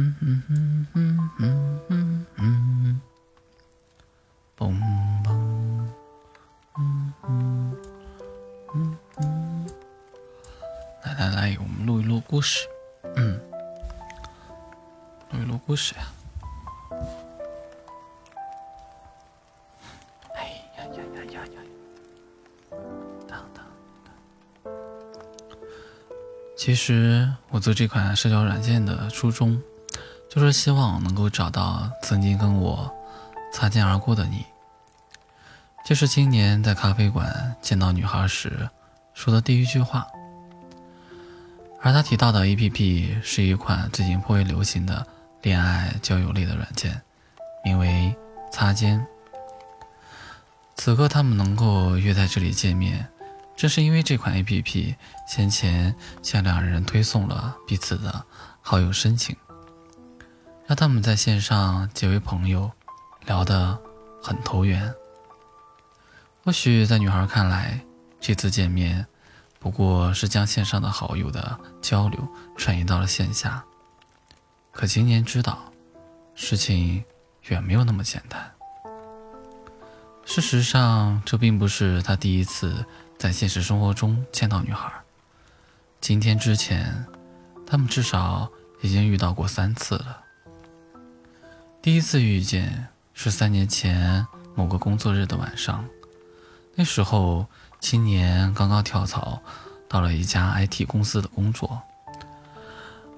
嗯嗯嗯嗯嗯嗯嗯，嘣嘣，嗯嗯嗯嗯，来来来，我们录一录故事，嗯，录一录故事呀。哎呀呀呀呀呀！当当当。其实我做这款社交软件的初衷。就是希望能够找到曾经跟我擦肩而过的你。这是今年在咖啡馆见到女孩时说的第一句话。而他提到的 APP 是一款最近颇为流行的恋爱交友类的软件，名为“擦肩”。此刻他们能够约在这里见面，正是因为这款 APP 先前向两人推送了彼此的好友申请。让他们在线上结为朋友，聊得很投缘。或许在女孩看来，这次见面不过是将线上的好友的交流转移到了线下。可今年知道，事情远没有那么简单。事实上，这并不是他第一次在现实生活中见到女孩。今天之前，他们至少已经遇到过三次了。第一次遇见是三年前某个工作日的晚上，那时候青年刚刚跳槽到了一家 IT 公司的工作。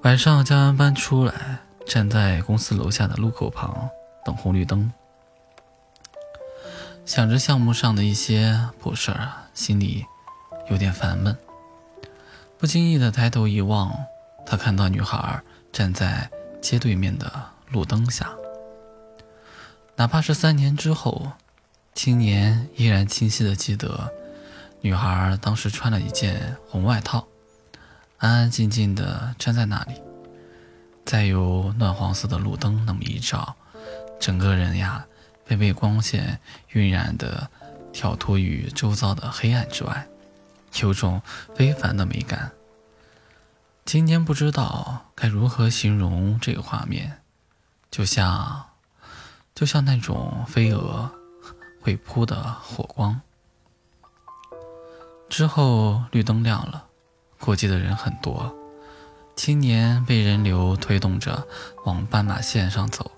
晚上加完班出来，站在公司楼下的路口旁等红绿灯，想着项目上的一些破事儿，心里有点烦闷。不经意的抬头一望，他看到女孩站在街对面的路灯下。哪怕是三年之后，青年依然清晰的记得，女孩当时穿了一件红外套，安安静静的站在那里。再有暖黄色的路灯那么一照，整个人呀，被被光线晕染的跳脱于周遭的黑暗之外，有种非凡的美感。今年不知道该如何形容这个画面，就像。就像那种飞蛾会扑的火光。之后绿灯亮了，过街的人很多，青年被人流推动着往斑马线上走，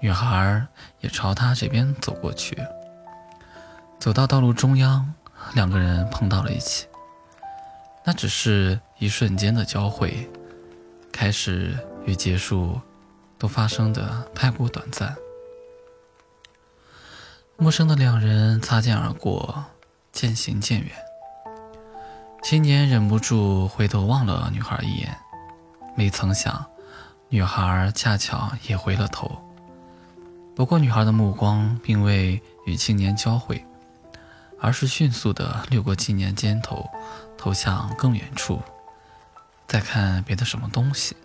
女孩也朝他这边走过去。走到道路中央，两个人碰到了一起。那只是一瞬间的交汇，开始与结束都发生的太过短暂。陌生的两人擦肩而过，渐行渐远。青年忍不住回头望了女孩一眼，没曾想，女孩恰巧也回了头。不过，女孩的目光并未与青年交汇，而是迅速地掠过青年肩头，投向更远处，再看别的什么东西。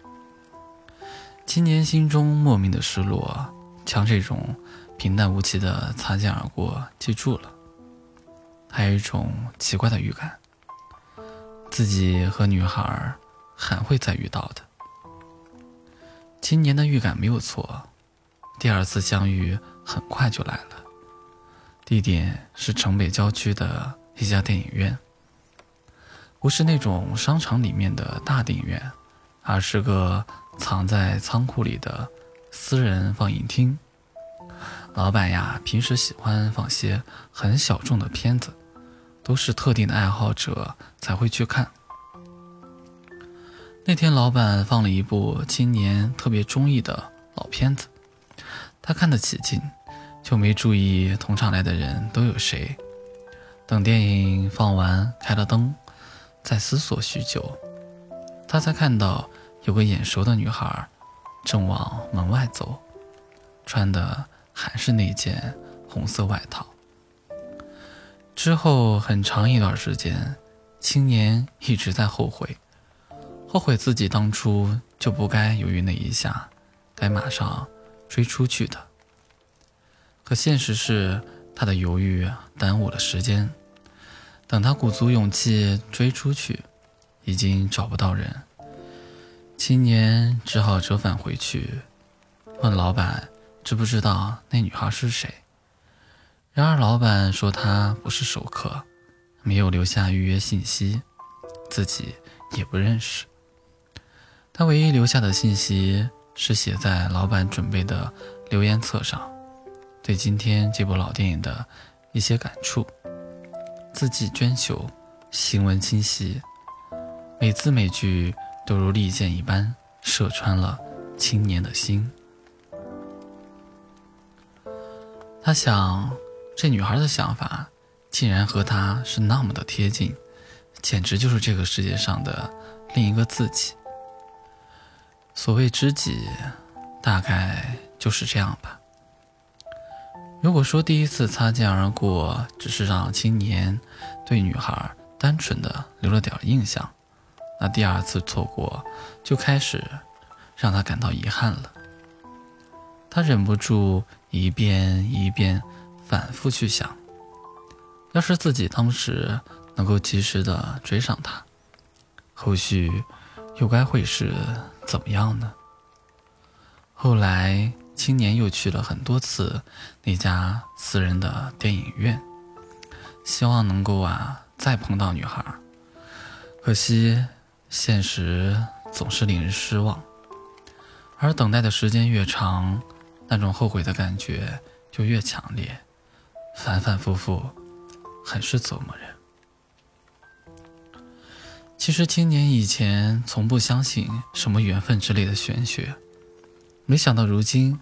青年心中莫名的失落，将这种。平淡无奇的擦肩而过，记住了。还有一种奇怪的预感，自己和女孩还会再遇到的。今年的预感没有错，第二次相遇很快就来了。地点是城北郊区的一家电影院，不是那种商场里面的大电影院，而是个藏在仓库里的私人放映厅。老板呀，平时喜欢放些很小众的片子，都是特定的爱好者才会去看。那天，老板放了一部今年特别中意的老片子，他看得起劲，就没注意同场来的人都有谁。等电影放完，开了灯，再思索许久，他才看到有个眼熟的女孩正往门外走，穿的。还是那件红色外套。之后很长一段时间，青年一直在后悔，后悔自己当初就不该犹豫那一下，该马上追出去的。可现实是，他的犹豫耽误了时间。等他鼓足勇气追出去，已经找不到人。青年只好折返回去，问老板知不知道那女孩是谁。然而老板说她不是熟客，没有留下预约信息，自己也不认识。他唯一留下的信息是写在老板准备的留言册上，对今天这部老电影的一些感触，字迹娟秀，行文清晰，每字每句。都如利剑一般射穿了青年的心。他想，这女孩的想法竟然和他是那么的贴近，简直就是这个世界上的另一个自己。所谓知己，大概就是这样吧。如果说第一次擦肩而过只是让青年对女孩单纯的留了点印象。那第二次错过，就开始让他感到遗憾了。他忍不住一遍一遍反复去想：要是自己当时能够及时的追上他，后续又该会是怎么样呢？后来，青年又去了很多次那家私人的电影院，希望能够啊再碰到女孩，可惜。现实总是令人失望，而等待的时间越长，那种后悔的感觉就越强烈，反反复复，很是折磨人。其实青年以前从不相信什么缘分之类的玄学，没想到如今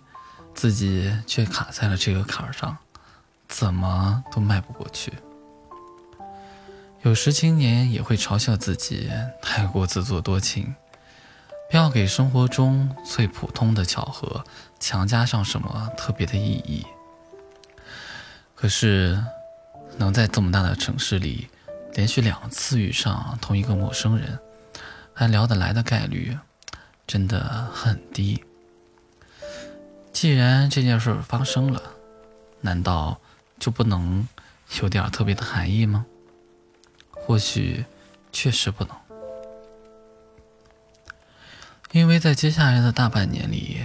自己却卡在了这个坎儿上，怎么都迈不过去。有时青年也会嘲笑自己太过自作多情，不要给生活中最普通的巧合强加上什么特别的意义。可是，能在这么大的城市里连续两次遇上同一个陌生人，还聊得来的概率，真的很低。既然这件事发生了，难道就不能有点特别的含义吗？或许确实不能，因为在接下来的大半年里，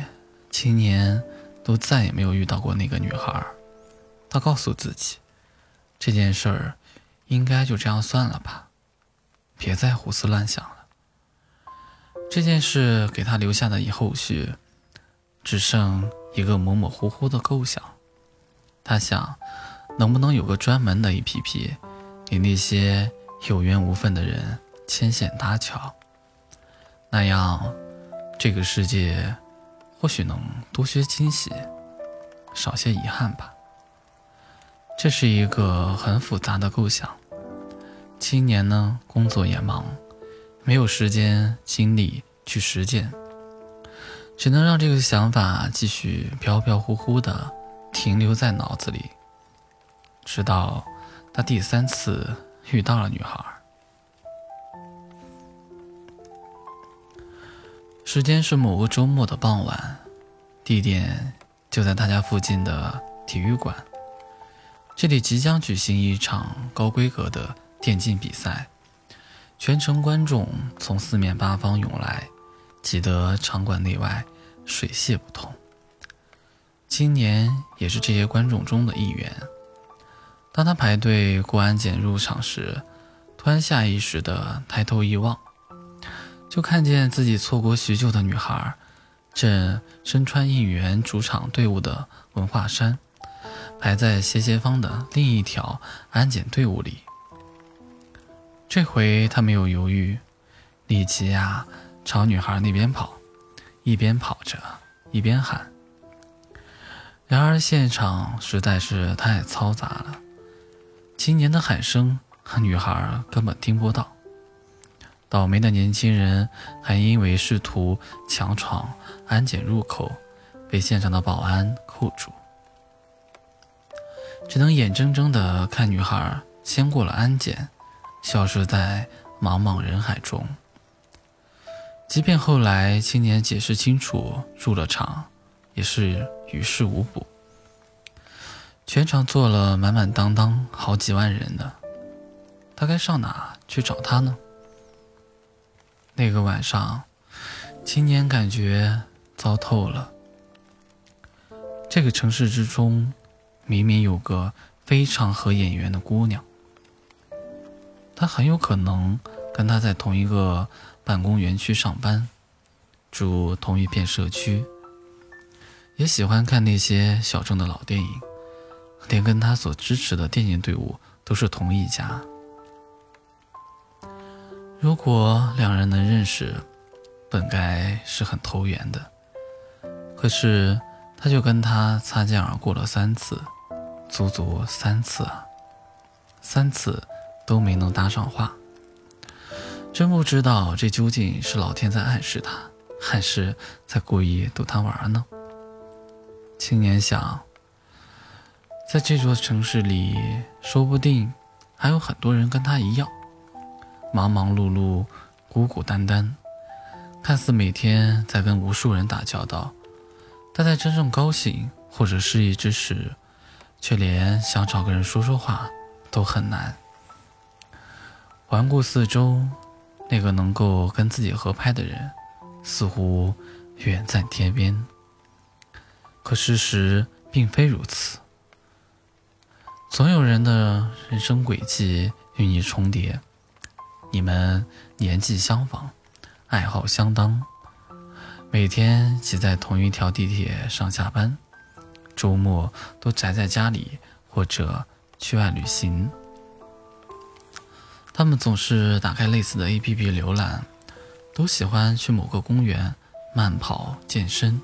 青年都再也没有遇到过那个女孩。他告诉自己，这件事儿应该就这样算了吧，别再胡思乱想了。这件事给他留下的以后续，只剩一个模模糊糊的构想。他想，能不能有个专门的 APP，给那些。有缘无分的人牵线搭桥，那样这个世界或许能多些惊喜，少些遗憾吧。这是一个很复杂的构想。青年呢，工作也忙，没有时间精力去实践，只能让这个想法继续飘飘忽忽的停留在脑子里，直到他第三次。遇到了女孩。时间是某个周末的傍晚，地点就在他家附近的体育馆。这里即将举行一场高规格的电竞比赛，全城观众从四面八方涌来，挤得场馆内外水泄不通。今年也是这些观众中的一员。当他排队过安检入场时，突然下意识地抬头一望，就看见自己错过许久的女孩，正身穿应援主场队伍的文化衫，排在斜前方的另一条安检队伍里。这回他没有犹豫，立即呀朝女孩那边跑，一边跑着一边喊。然而现场实在是太嘈杂了。青年的喊声和，女孩根本听不到。倒霉的年轻人还因为试图强闯安检入口，被现场的保安扣住，只能眼睁睁地看女孩先过了安检，消失在茫茫人海中。即便后来青年解释清楚入了场，也是于事无补。全场坐了满满当当好几万人呢，他该上哪去找他呢？那个晚上，青年感觉糟透了。这个城市之中，明明有个非常合眼缘的姑娘，她很有可能跟他在同一个办公园区上班，住同一片社区，也喜欢看那些小众的老电影，连跟他所支持的电竞队伍都是同一家。如果两人能认识，本该是很投缘的，可是他就跟他擦肩而过了三次，足足三次啊，三次都没能搭上话。真不知道这究竟是老天在暗示他，还是在故意逗他玩呢？青年想，在这座城市里，说不定还有很多人跟他一样，忙忙碌碌，孤孤单单。看似每天在跟无数人打交道，但在真正高兴或者失意之时，却连想找个人说说话都很难。环顾四周，那个能够跟自己合拍的人，似乎远在天边。可事实并非如此，总有人的人生轨迹与你重叠，你们年纪相仿。爱好相当，每天挤在同一条地铁上下班，周末都宅在家里或者去外旅行。他们总是打开类似的 APP 浏览，都喜欢去某个公园慢跑健身，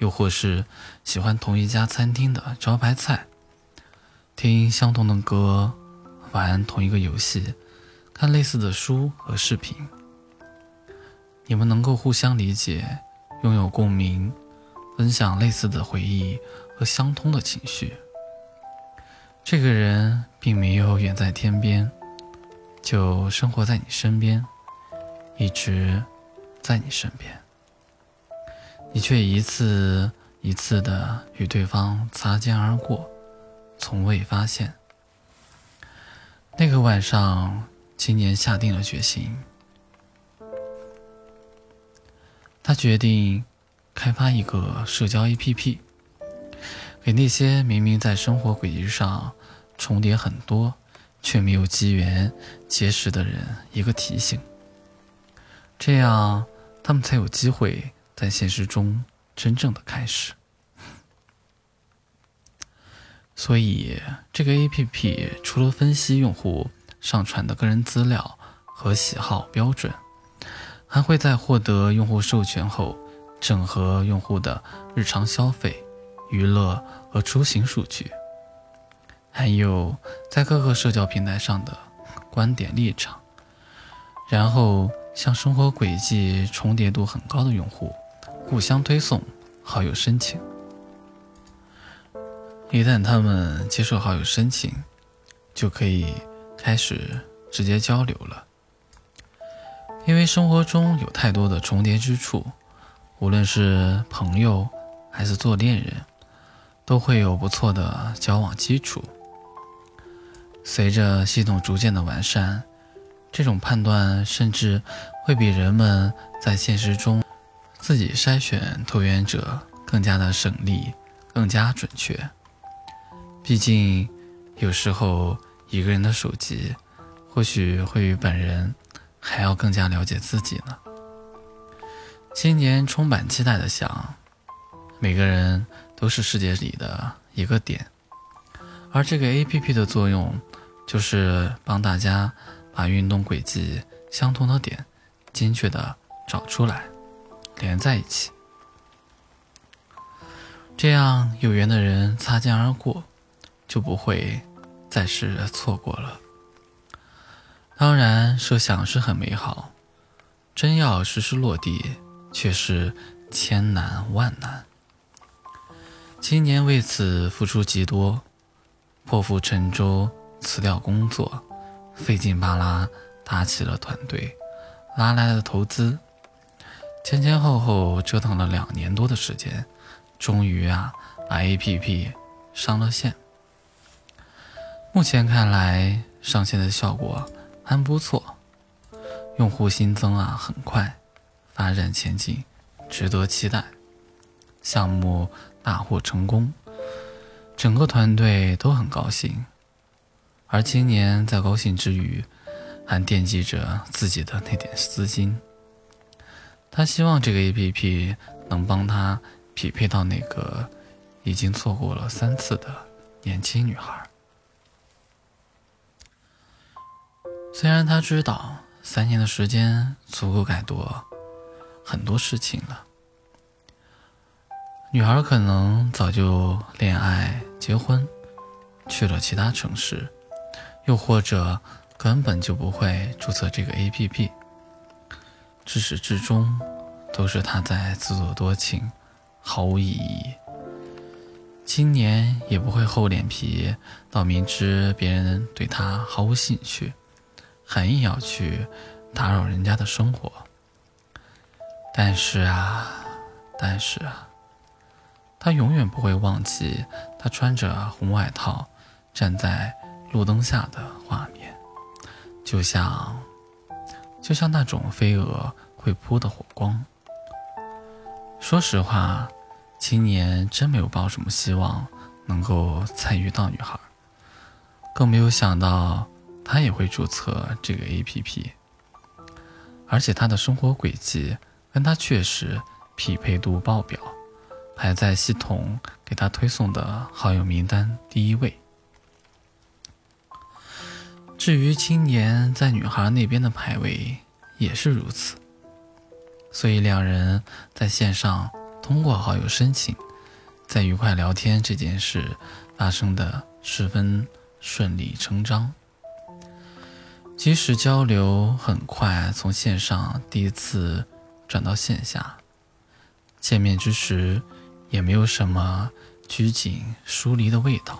又或是喜欢同一家餐厅的招牌菜，听相同的歌，玩同一个游戏，看类似的书和视频。你们能够互相理解，拥有共鸣，分享类似的回忆和相通的情绪。这个人并没有远在天边，就生活在你身边，一直在你身边。你却一次一次的与对方擦肩而过，从未发现。那个晚上，青年下定了决心。他决定开发一个社交 APP，给那些明明在生活轨迹上重叠很多，却没有机缘结识的人一个提醒。这样，他们才有机会在现实中真正的开始。所以，这个 APP 除了分析用户上传的个人资料和喜好标准。还会在获得用户授权后，整合用户的日常消费、娱乐和出行数据，还有在各个社交平台上的观点立场，然后向生活轨迹重叠度很高的用户互相推送好友申请。一旦他们接受好友申请，就可以开始直接交流了。因为生活中有太多的重叠之处，无论是朋友还是做恋人，都会有不错的交往基础。随着系统逐渐的完善，这种判断甚至会比人们在现实中自己筛选投缘者更加的省力，更加准确。毕竟，有时候一个人的手机，或许会与本人。还要更加了解自己呢。今年充满期待的想，每个人都是世界里的一个点，而这个 A P P 的作用，就是帮大家把运动轨迹相同的点，精确的找出来，连在一起，这样有缘的人擦肩而过，就不会再是错过了。当然，设想是很美好，真要实施落地，却是千难万难。今年为此付出极多，破釜沉舟，辞掉工作，费劲巴拉搭起了团队，拉来了投资，前前后后折腾了两年多的时间，终于啊，把 APP 上了线。目前看来，上线的效果。还不错，用户新增啊很快，发展前景值得期待，项目大获成功，整个团队都很高兴。而青年在高兴之余，还惦记着自己的那点资金。他希望这个 APP 能帮他匹配到那个已经错过了三次的年轻女孩。虽然他知道三年的时间足够改多很多事情了，女孩可能早就恋爱、结婚，去了其他城市。又或者根本就不会注册这个 APP，至始至终都是他在自作多情，毫无意义。青年也不会厚脸皮到明知别人对他毫无兴趣，很硬要去打扰人家的生活。但是啊，但是啊，他永远不会忘记他穿着红外套站在。路灯下的画面，就像，就像那种飞蛾会扑的火光。说实话，青年真没有抱什么希望能够再遇到女孩，更没有想到他也会注册这个 APP，而且他的生活轨迹跟他确实匹配度爆表，排在系统给他推送的好友名单第一位。至于青年在女孩那边的排位也是如此，所以两人在线上通过好友申请，在愉快聊天这件事发生的十分顺理成章。即使交流很快从线上第一次转到线下，见面之时也没有什么拘谨疏离的味道。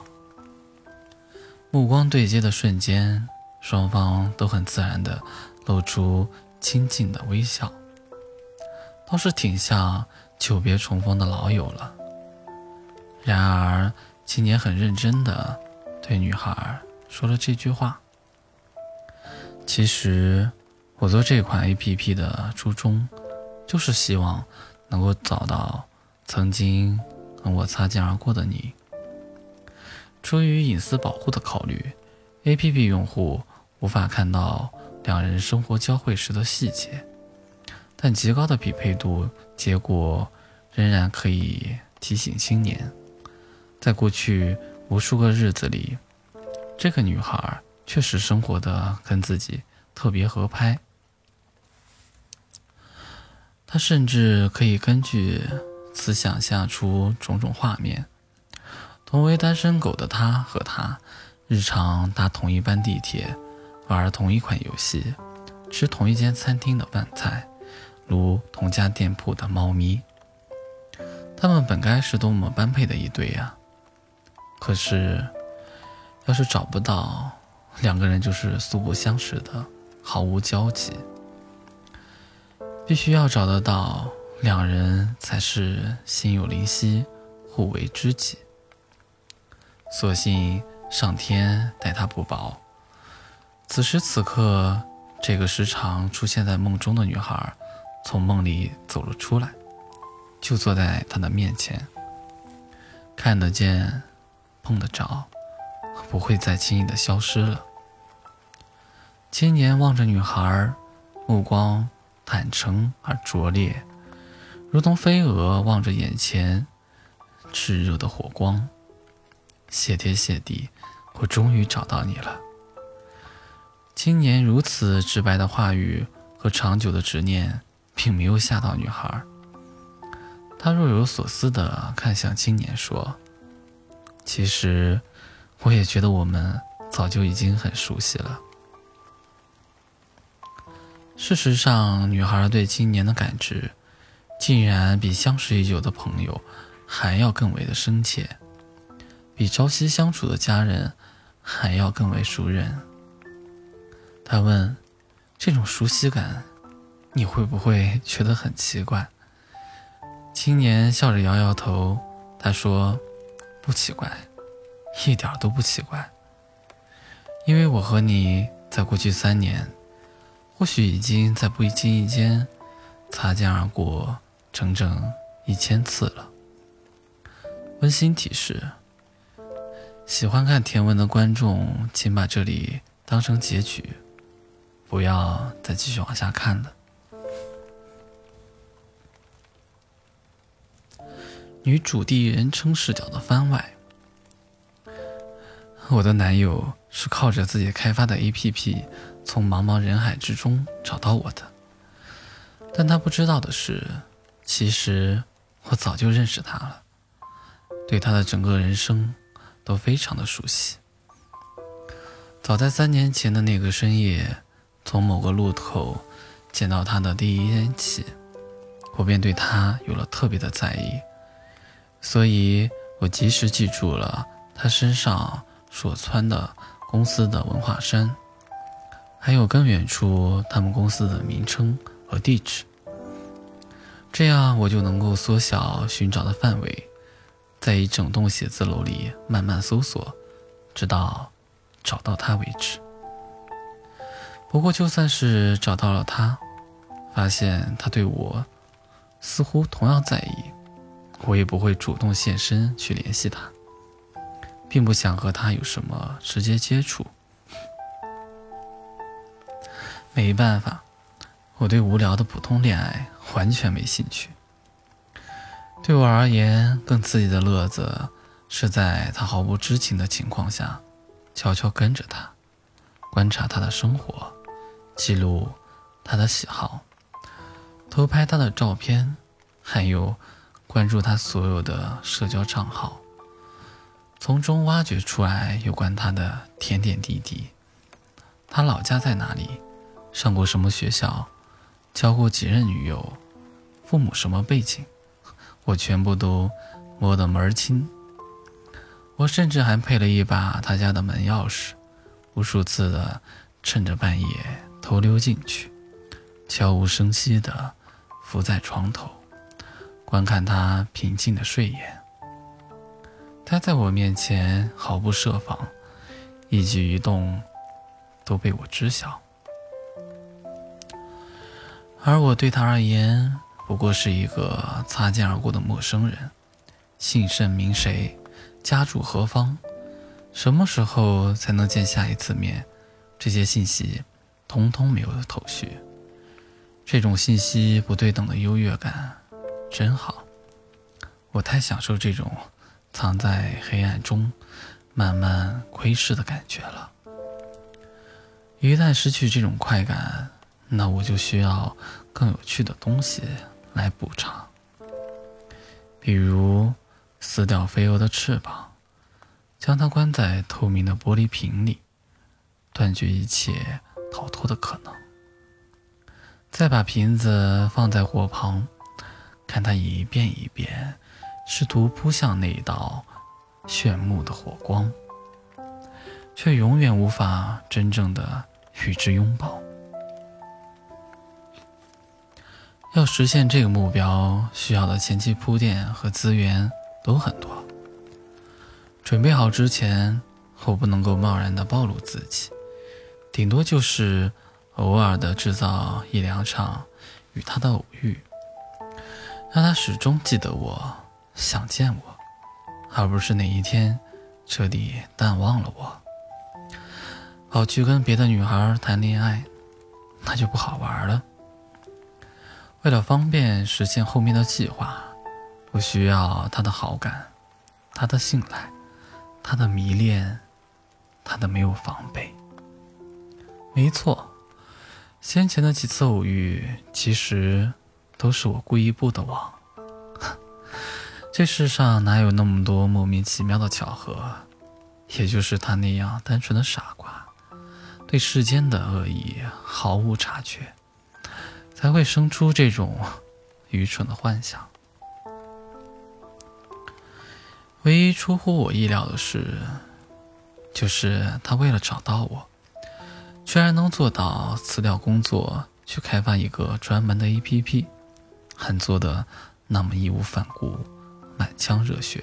目光对接的瞬间，双方都很自然地露出亲近的微笑，倒是挺像久别重逢的老友了。然而，青年很认真地对女孩说了这句话：“其实，我做这款 APP 的初衷，就是希望能够找到曾经跟我擦肩而过的你。”出于隐私保护的考虑，APP 用户无法看到两人生活交汇时的细节，但极高的匹配度结果仍然可以提醒青年，在过去无数个日子里，这个女孩确实生活的跟自己特别合拍。他甚至可以根据此想象出种种画面。同为单身狗的他和她，日常搭同一班地铁，玩同一款游戏，吃同一间餐厅的饭菜，如同家店铺的猫咪。他们本该是多么般配的一对呀！可是，要是找不到，两个人就是素不相识的，毫无交集。必须要找得到，两人才是心有灵犀，互为知己。所幸上天待他不薄。此时此刻，这个时常出现在梦中的女孩，从梦里走了出来，就坐在他的面前。看得见，碰得着，不会再轻易的消失了。青年望着女孩，目光坦诚而拙劣，如同飞蛾望着眼前炽热的火光。谢天谢地，我终于找到你了。青年如此直白的话语和长久的执念，并没有吓到女孩。她若有所思地看向青年，说：“其实，我也觉得我们早就已经很熟悉了。”事实上，女孩对青年的感知，竟然比相识已久的朋友还要更为的深切。比朝夕相处的家人还要更为熟人。他问：“这种熟悉感，你会不会觉得很奇怪？”青年笑着摇摇头。他说：“不奇怪，一点都不奇怪。因为我和你在过去三年，或许已经在不经意间擦肩而过整整一千次了。温馨提示：喜欢看甜文的观众，请把这里当成结局，不要再继续往下看了。女主第一人称视角的番外。我的男友是靠着自己开发的 APP 从茫茫人海之中找到我的，但他不知道的是，其实我早就认识他了，对他的整个人生都非常的熟悉。早在三年前的那个深夜，从某个路口见到他的第一天起，我便对他有了特别的在意。所以我及时记住了他身上所穿的公司的文化衫，还有更远处他们公司的名称和地址。这样我就能够缩小寻找的范围，在一整栋写字楼里慢慢搜索，直到找到他为止。不过就算是找到了他，发现他对我似乎同样在意。我也不会主动现身去联系他，并不想和他有什么直接接触。没办法，我对无聊的普通恋爱完全没兴趣。对我而言，更刺激的乐子是在他毫不知情的情况下，悄悄跟着他，观察他的生活，记录他的喜好，偷拍他的照片，还有。关注他所有的社交账号，从中挖掘出来有关他的点点滴滴。他老家在哪里？上过什么学校？交过几任女友？父母什么背景？我全部都摸得门儿清。我甚至还配了一把他家的门钥匙，无数次的趁着半夜偷溜进去，悄无声息的伏在床头。观看他平静的睡颜，他在我面前毫不设防，一举一动都被我知晓，而我对他而言不过是一个擦肩而过的陌生人，姓甚名谁，家住何方，什么时候才能见下一次面，这些信息通通没有头绪，这种信息不对等的优越感。真好，我太享受这种藏在黑暗中慢慢窥视的感觉了。一旦失去这种快感，那我就需要更有趣的东西来补偿，比如撕掉飞蛾的翅膀，将它关在透明的玻璃瓶里，断绝一切逃脱的可能，再把瓶子放在火旁。看它一遍一遍，试图扑向那一道炫目的火光，却永远无法真正的与之拥抱。要实现这个目标，需要的前期铺垫和资源都很多。准备好之前，我不能够贸然的暴露自己，顶多就是偶尔的制造一两场与他的偶遇。让他始终记得我，想见我，而不是哪一天彻底淡忘了我，跑去跟别的女孩谈恋爱，那就不好玩了。为了方便实现后面的计划，我需要他的好感，他的信赖，他的迷恋，他的没有防备。没错，先前的几次偶遇，其实。都是我故意布的网。这世上哪有那么多莫名其妙的巧合？也就是他那样单纯的傻瓜，对世间的恶意毫无察觉，才会生出这种愚蠢的幻想。唯一出乎我意料的是，就是他为了找到我，居然能做到辞掉工作，去开发一个专门的 APP。还做的那么义无反顾、满腔热血，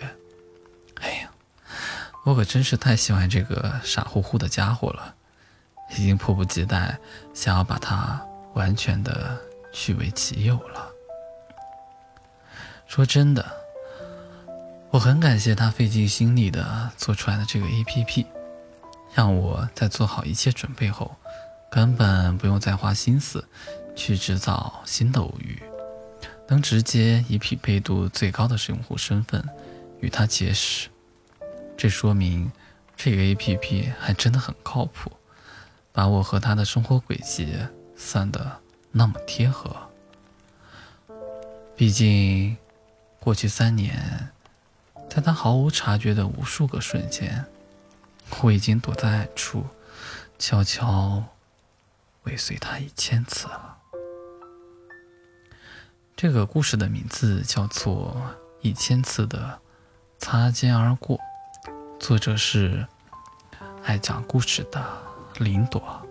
哎呀，我可真是太喜欢这个傻乎乎的家伙了，已经迫不及待想要把他完全的据为己有了。说真的，我很感谢他费尽心力的做出来的这个 APP，让我在做好一切准备后，根本不用再花心思去制造新的偶遇，能直接以匹配度最高的用户身份与他结识。这说明这个 APP 还真的很靠谱，把我和他的生活轨迹算得那么贴合。毕竟。过去三年，在他毫无察觉的无数个瞬间，我已经躲在暗处，悄悄尾随他一千次了。这个故事的名字叫做《一千次的擦肩而过》，作者是爱讲故事的林朵。